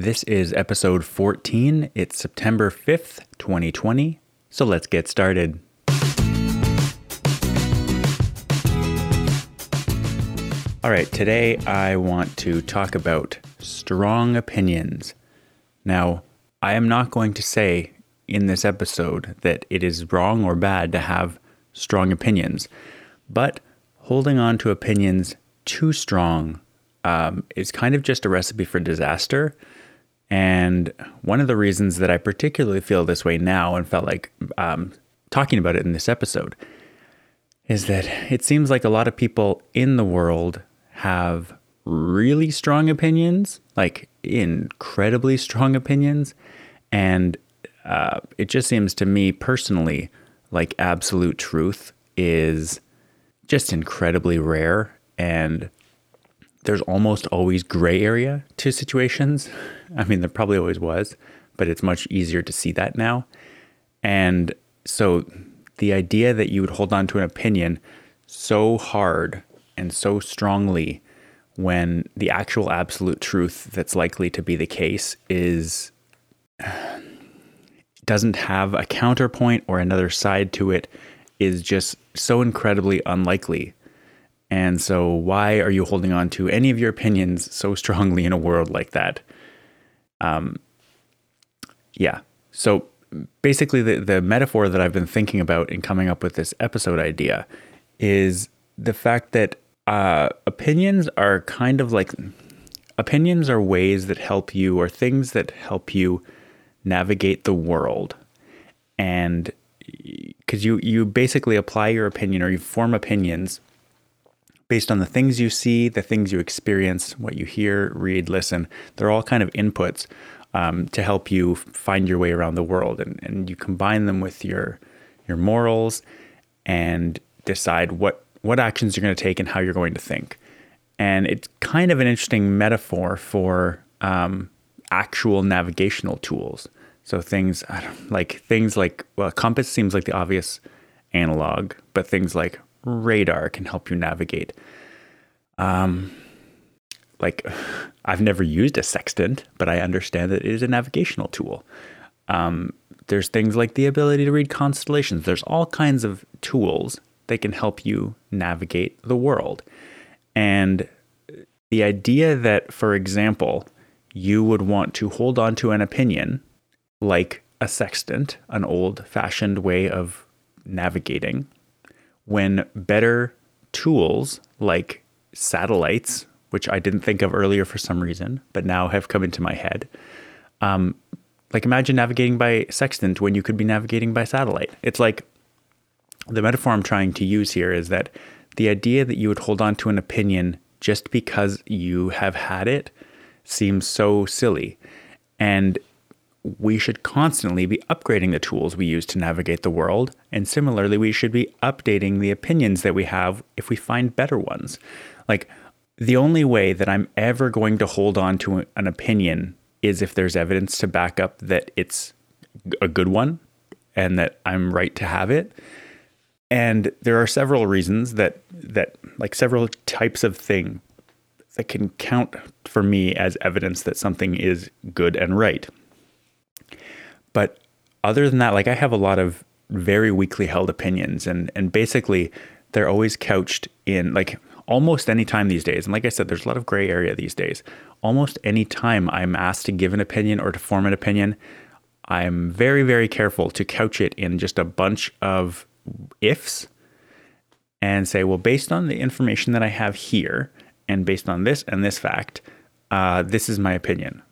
This is episode 14. It's September 5th, 2020. So let's get started. All right, today I want to talk about strong opinions. Now, I am not going to say in this episode that it is wrong or bad to have strong opinions, but holding on to opinions too strong um, is kind of just a recipe for disaster. And one of the reasons that I particularly feel this way now and felt like um, talking about it in this episode is that it seems like a lot of people in the world have really strong opinions, like incredibly strong opinions. And uh, it just seems to me personally like absolute truth is just incredibly rare. And there's almost always gray area to situations. I mean, there probably always was, but it's much easier to see that now. And so the idea that you would hold on to an opinion so hard and so strongly when the actual absolute truth that's likely to be the case is doesn't have a counterpoint or another side to it is just so incredibly unlikely. And so, why are you holding on to any of your opinions so strongly in a world like that? Um, yeah. So, basically, the, the metaphor that I've been thinking about in coming up with this episode idea is the fact that uh, opinions are kind of like opinions are ways that help you or things that help you navigate the world and because you you basically apply your opinion or you form opinions based on the things you see the things you experience what you hear read listen they're all kind of inputs um, to help you find your way around the world and, and you combine them with your your morals and decide what what actions you're going to take and how you're going to think. And it's kind of an interesting metaphor for um, actual navigational tools. So things like things like well, compass seems like the obvious analog, but things like radar can help you navigate. Um, like I've never used a sextant, but I understand that it is a navigational tool. Um, there's things like the ability to read constellations. There's all kinds of tools that can help you navigate the world. And the idea that, for example, you would want to hold on to an opinion like a sextant, an old fashioned way of navigating, when better tools like satellites, which I didn't think of earlier for some reason, but now have come into my head. Um, like imagine navigating by sextant when you could be navigating by satellite. It's like the metaphor I'm trying to use here is that the idea that you would hold on to an opinion just because you have had it seems so silly. And we should constantly be upgrading the tools we use to navigate the world. And similarly, we should be updating the opinions that we have if we find better ones. Like, the only way that I'm ever going to hold on to an opinion is if there's evidence to back up that it's a good one and that I'm right to have it. And there are several reasons that that like several types of thing that can count for me as evidence that something is good and right. But other than that, like I have a lot of very weakly held opinions and and basically they're always couched in like almost any time these days. And like I said, there's a lot of gray area these days. Almost any time I'm asked to give an opinion or to form an opinion, I'm very, very careful to couch it in just a bunch of ifs and say, well, based on the information that I have here, and based on this and this fact, uh, this is my opinion.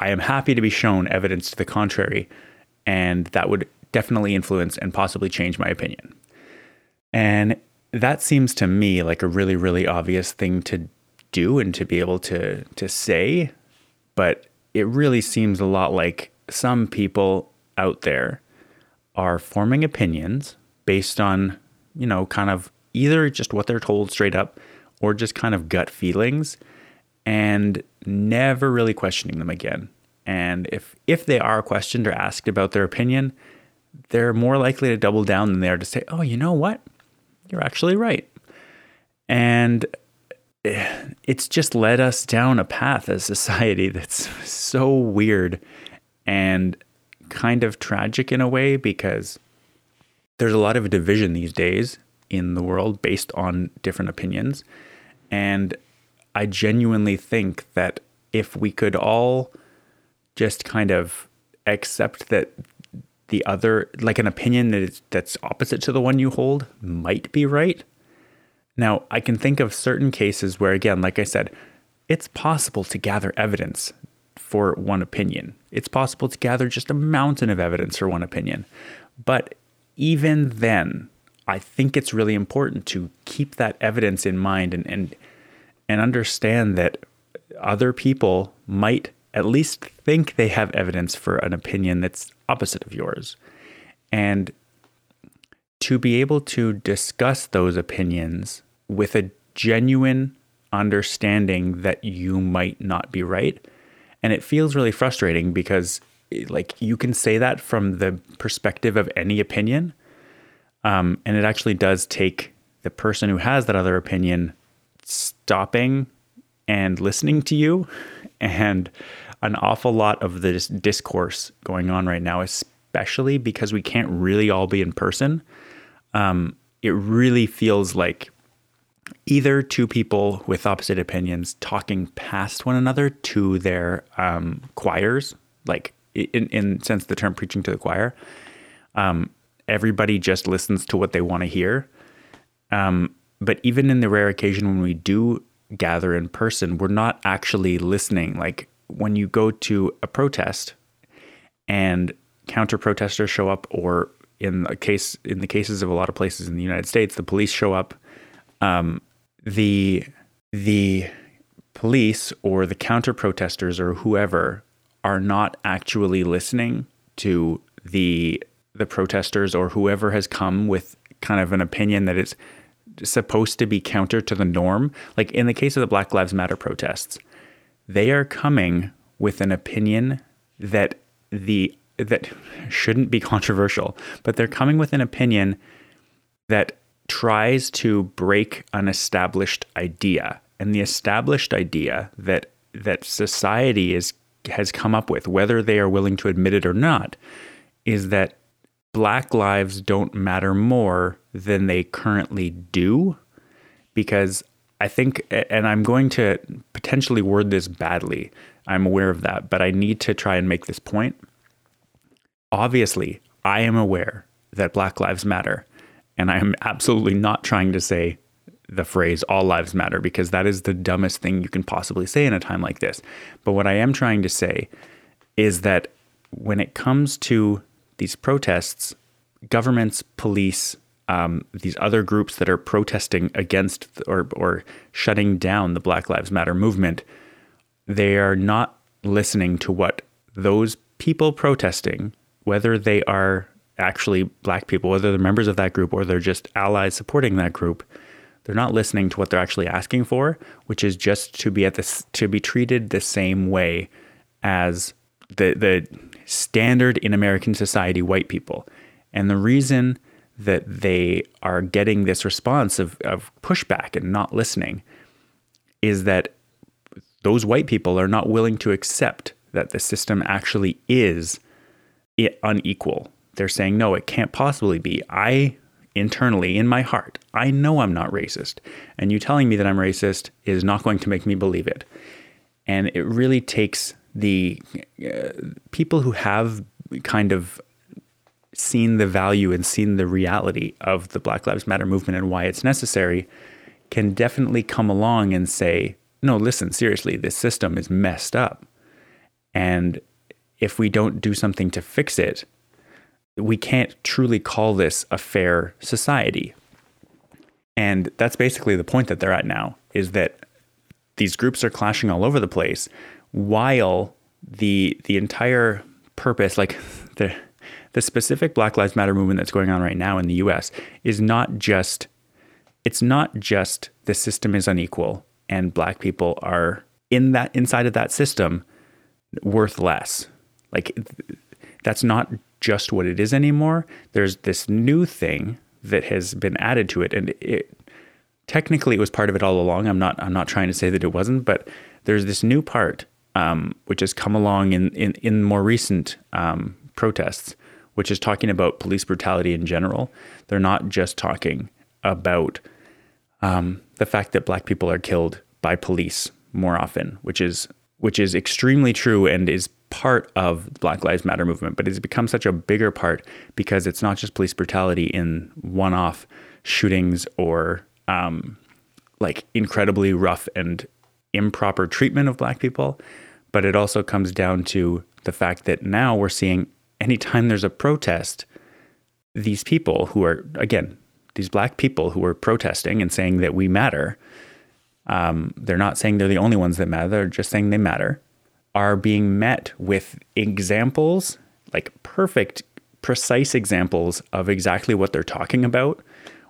I am happy to be shown evidence to the contrary, and that would definitely influence and possibly change my opinion. And that seems to me like a really, really obvious thing to do and to be able to to say, but it really seems a lot like some people out there are forming opinions based on, you know, kind of either just what they're told straight up or just kind of gut feelings and never really questioning them again. And if if they are questioned or asked about their opinion, they're more likely to double down than they are to say, "Oh, you know what? You're actually right." And eh, it's just led us down a path as society that's so weird and kind of tragic in a way because there's a lot of division these days in the world based on different opinions. And I genuinely think that if we could all just kind of accept that the other, like an opinion that is, that's opposite to the one you hold, might be right. Now, I can think of certain cases where, again, like I said, it's possible to gather evidence for one opinion. It's possible to gather just a mountain of evidence for one opinion. But even then, I think it's really important to keep that evidence in mind and and and understand that other people might at least think they have evidence for an opinion that's opposite of yours. And to be able to discuss those opinions with a genuine understanding that you might not be right. And it feels really frustrating because like you can say that from the perspective of any opinion. Um, and it actually does take the person who has that other opinion stopping and listening to you and an awful lot of this discourse going on right now, especially because we can't really all be in person. Um, it really feels like either two people with opposite opinions talking past one another to their um, choirs, like in, in sense the term preaching to the choir. Um, everybody just listens to what they want to hear. Um, but even in the rare occasion when we do gather in person, we're not actually listening. Like when you go to a protest and counter protesters show up, or in a case in the cases of a lot of places in the United States, the police show up. Um, the the police or the counter protesters or whoever are not actually listening to the the protesters or whoever has come with kind of an opinion that is supposed to be counter to the norm. Like in the case of the Black Lives Matter protests, they are coming with an opinion that the that shouldn't be controversial, but they're coming with an opinion that tries to break an established idea. And the established idea that that society is has come up with, whether they are willing to admit it or not, is that black lives don't matter more than they currently do. Because I think, and I'm going to potentially word this badly, I'm aware of that, but I need to try and make this point. Obviously, I am aware that Black Lives Matter, and I am absolutely not trying to say the phrase all lives matter because that is the dumbest thing you can possibly say in a time like this. But what I am trying to say is that when it comes to these protests, governments, police, um, these other groups that are protesting against or, or shutting down the Black Lives Matter movement, they are not listening to what those people protesting, whether they are actually black people, whether they're members of that group or they're just allies supporting that group, they're not listening to what they're actually asking for, which is just to be at this to be treated the same way as the the standard in American society white people. And the reason that they are getting this response of, of pushback and not listening is that those white people are not willing to accept that the system actually is unequal. They're saying, no, it can't possibly be. I internally in my heart, I know I'm not racist. And you telling me that I'm racist is not going to make me believe it. And it really takes the uh, people who have kind of seen the value and seen the reality of the Black Lives Matter movement and why it's necessary can definitely come along and say, no, listen, seriously, this system is messed up. And if we don't do something to fix it, we can't truly call this a fair society. And that's basically the point that they're at now is that these groups are clashing all over the place while the the entire purpose like the the specific Black Lives Matter movement that's going on right now in the US is not just it's not just the system is unequal and black people are in that inside of that system worth less. Like that's not just what it is anymore. There's this new thing that has been added to it, and it technically it was part of it all along. I'm not I'm not trying to say that it wasn't, but there's this new part um, which has come along in in, in more recent um, protests, which is talking about police brutality in general. They're not just talking about um, the fact that black people are killed by police more often, which is which is extremely true and is part of the Black Lives Matter movement, but it's become such a bigger part because it's not just police brutality in one-off shootings or um, like incredibly rough and improper treatment of black people, but it also comes down to the fact that now we're seeing anytime there's a protest, these people who are again these black people who are protesting and saying that we matter. Um, they're not saying they're the only ones that matter. They're just saying they matter are being met with examples, like perfect, precise examples of exactly what they're talking about,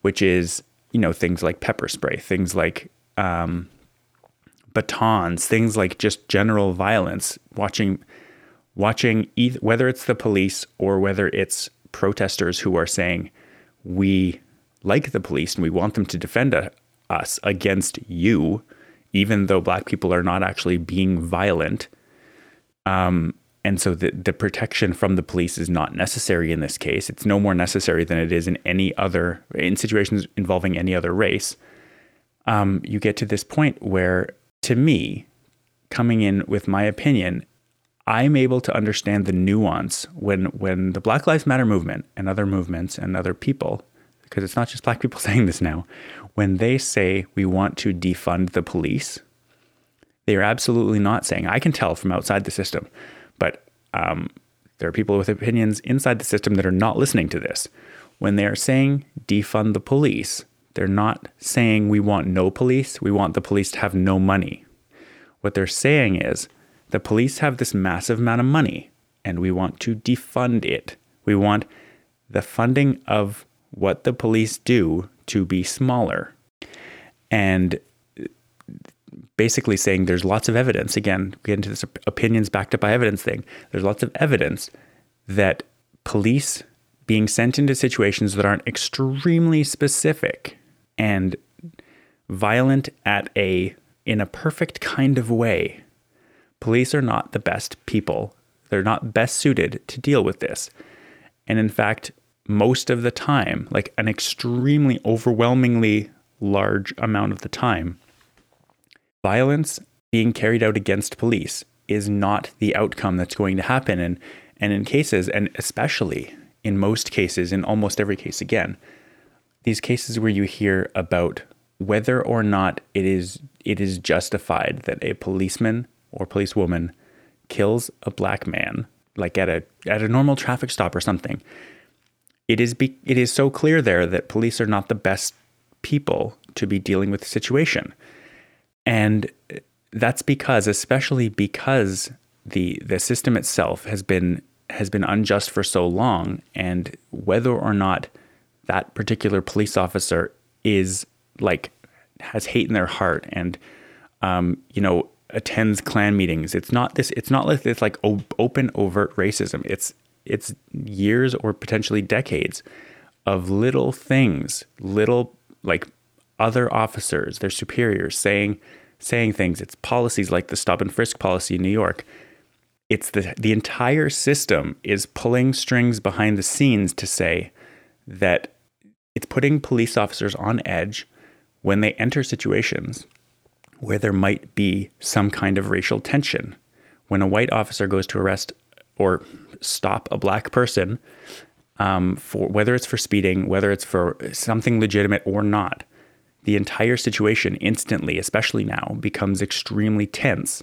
which is, you know, things like pepper spray, things like um, batons, things like just general violence. Watching, watching either, whether it's the police or whether it's protesters who are saying we like the police and we want them to defend a, us against you, even though black people are not actually being violent um, and so the, the protection from the police is not necessary in this case. It's no more necessary than it is in any other, in situations involving any other race. Um, you get to this point where, to me, coming in with my opinion, I'm able to understand the nuance when when the Black Lives Matter movement and other movements and other people, because it's not just black people saying this now, when they say we want to defund the police, they are absolutely not saying, I can tell from outside the system, but um, there are people with opinions inside the system that are not listening to this. When they are saying defund the police, they're not saying we want no police, we want the police to have no money. What they're saying is the police have this massive amount of money and we want to defund it. We want the funding of what the police do to be smaller. And basically saying there's lots of evidence. Again, get into this opinions backed up by evidence thing. There's lots of evidence that police being sent into situations that aren't extremely specific and violent at a in a perfect kind of way. Police are not the best people. They're not best suited to deal with this. And in fact, most of the time, like an extremely overwhelmingly large amount of the time, violence being carried out against police is not the outcome that's going to happen. And, and in cases, and especially in most cases, in almost every case again, these cases where you hear about whether or not it is it is justified that a policeman or policewoman kills a black man, like at a at a normal traffic stop or something, it is be, it is so clear there that police are not the best people to be dealing with the situation. And that's because, especially because the the system itself has been has been unjust for so long, and whether or not that particular police officer is like has hate in their heart and um, you know attends Klan meetings, it's not this. It's not like this like open overt racism. It's it's years or potentially decades of little things, little like other officers, their superiors, saying saying things. It's policies like the stop and frisk policy in New York. It's the the entire system is pulling strings behind the scenes to say that it's putting police officers on edge when they enter situations where there might be some kind of racial tension. When a white officer goes to arrest or stop a black person, um, for whether it's for speeding, whether it's for something legitimate or not, the entire situation instantly, especially now, becomes extremely tense.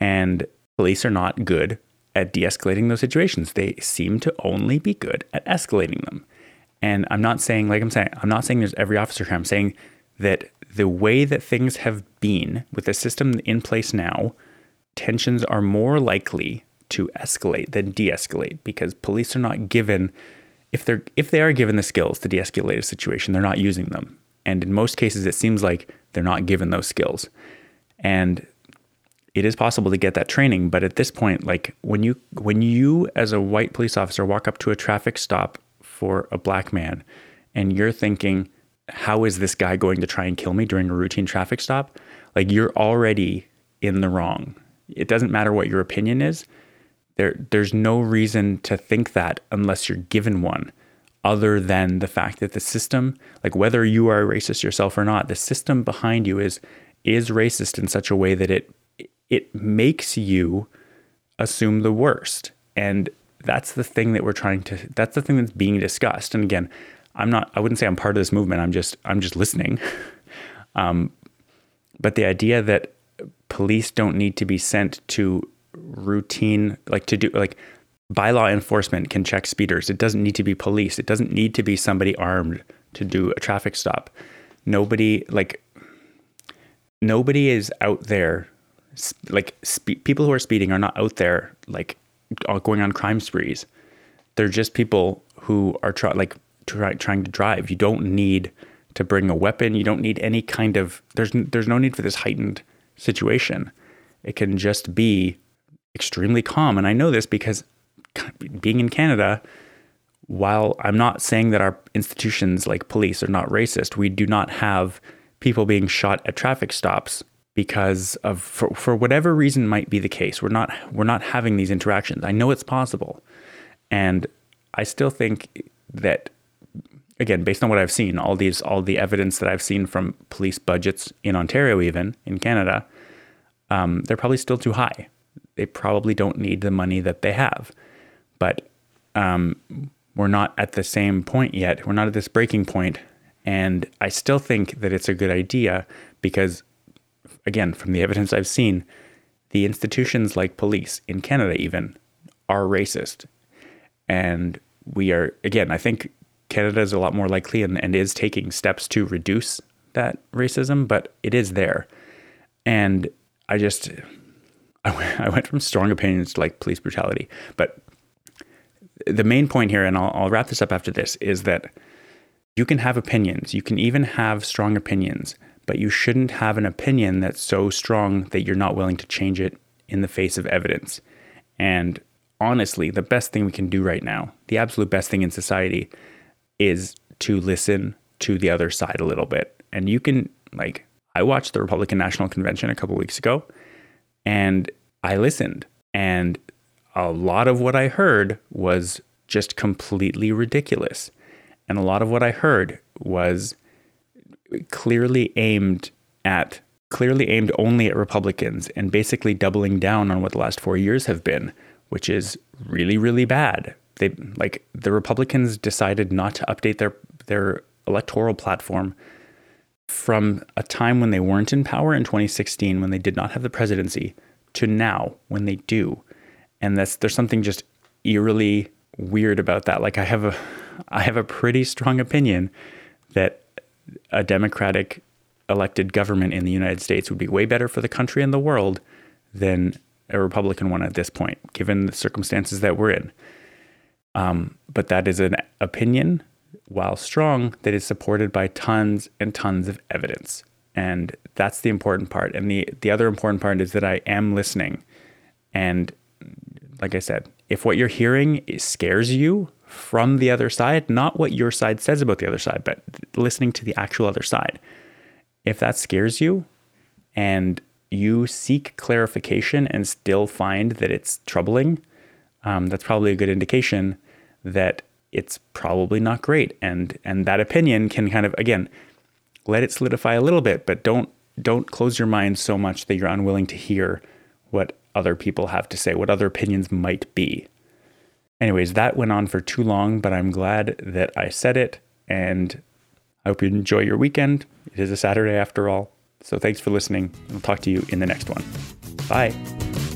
And police are not good at de escalating those situations. They seem to only be good at escalating them. And I'm not saying, like I'm saying, I'm not saying there's every officer here. I'm saying that the way that things have been with the system in place now, tensions are more likely to escalate than de-escalate because police are not given if they're if they are given the skills to de-escalate a situation, they're not using them. And in most cases it seems like they're not given those skills. And it is possible to get that training, but at this point like when you when you as a white police officer walk up to a traffic stop for a black man and you're thinking how is this guy going to try and kill me during a routine traffic stop? Like you're already in the wrong It doesn't matter what your opinion is. There, there's no reason to think that unless you're given one, other than the fact that the system, like whether you are a racist yourself or not, the system behind you is is racist in such a way that it it makes you assume the worst. And that's the thing that we're trying to that's the thing that's being discussed. And again, I'm not I wouldn't say I'm part of this movement. I'm just I'm just listening. um, but the idea that police don't need to be sent to routine like to do like bylaw enforcement can check speeders. It doesn't need to be police. It doesn't need to be somebody armed to do a traffic stop. Nobody like nobody is out there like spe- people who are speeding are not out there like going on crime sprees. They're just people who are try- like try- trying to drive. You don't need to bring a weapon. You don't need any kind of there's there's no need for this heightened situation. It can just be extremely calm. And I know this because being in Canada, while I'm not saying that our institutions like police are not racist, we do not have people being shot at traffic stops because of for, for whatever reason might be the case. We're not we're not having these interactions. I know it's possible. And I still think that again, based on what I've seen, all these all the evidence that I've seen from police budgets in Ontario, even in Canada, um, they're probably still too high. They probably don't need the money that they have, but um, we're not at the same point yet. We're not at this breaking point, and I still think that it's a good idea because, again, from the evidence I've seen, the institutions like police in Canada even are racist, and we are again. I think Canada is a lot more likely and, and is taking steps to reduce that racism, but it is there. And I just, I went from strong opinions to like police brutality. But the main point here, and I'll, I'll wrap this up after this, is that you can have opinions. You can even have strong opinions, but you shouldn't have an opinion that's so strong that you're not willing to change it in the face of evidence. And honestly, the best thing we can do right now, the absolute best thing in society, is to listen to the other side a little bit. And you can, like, I watched the Republican National Convention a couple weeks ago and I listened. And a lot of what I heard was just completely ridiculous. And a lot of what I heard was clearly aimed at clearly aimed only at Republicans and basically doubling down on what the last 4 years have been, which is really really bad they like the Republicans decided not to update their their electoral platform from a time when they weren't in power in 2016 when they did not have the presidency to now when they do. And that's there's something just eerily weird about that. Like I have a I have a pretty strong opinion that a democratic elected government in the United States would be way better for the country and the world than a Republican one at this point, given the circumstances that we're in. Um, but that is an opinion, while strong, that is supported by tons and tons of evidence. And that's the important part. And the, the other important part is that I am listening. And like I said, if what you're hearing scares you from the other side, not what your side says about the other side, but listening to the actual other side, if that scares you and you seek clarification and still find that it's troubling, um, that's probably a good indication that it's probably not great. And and that opinion can kind of again let it solidify a little bit, but don't don't close your mind so much that you're unwilling to hear what other people have to say, what other opinions might be. Anyways, that went on for too long, but I'm glad that I said it and I hope you enjoy your weekend. It is a Saturday after all. So thanks for listening. I'll talk to you in the next one. Bye.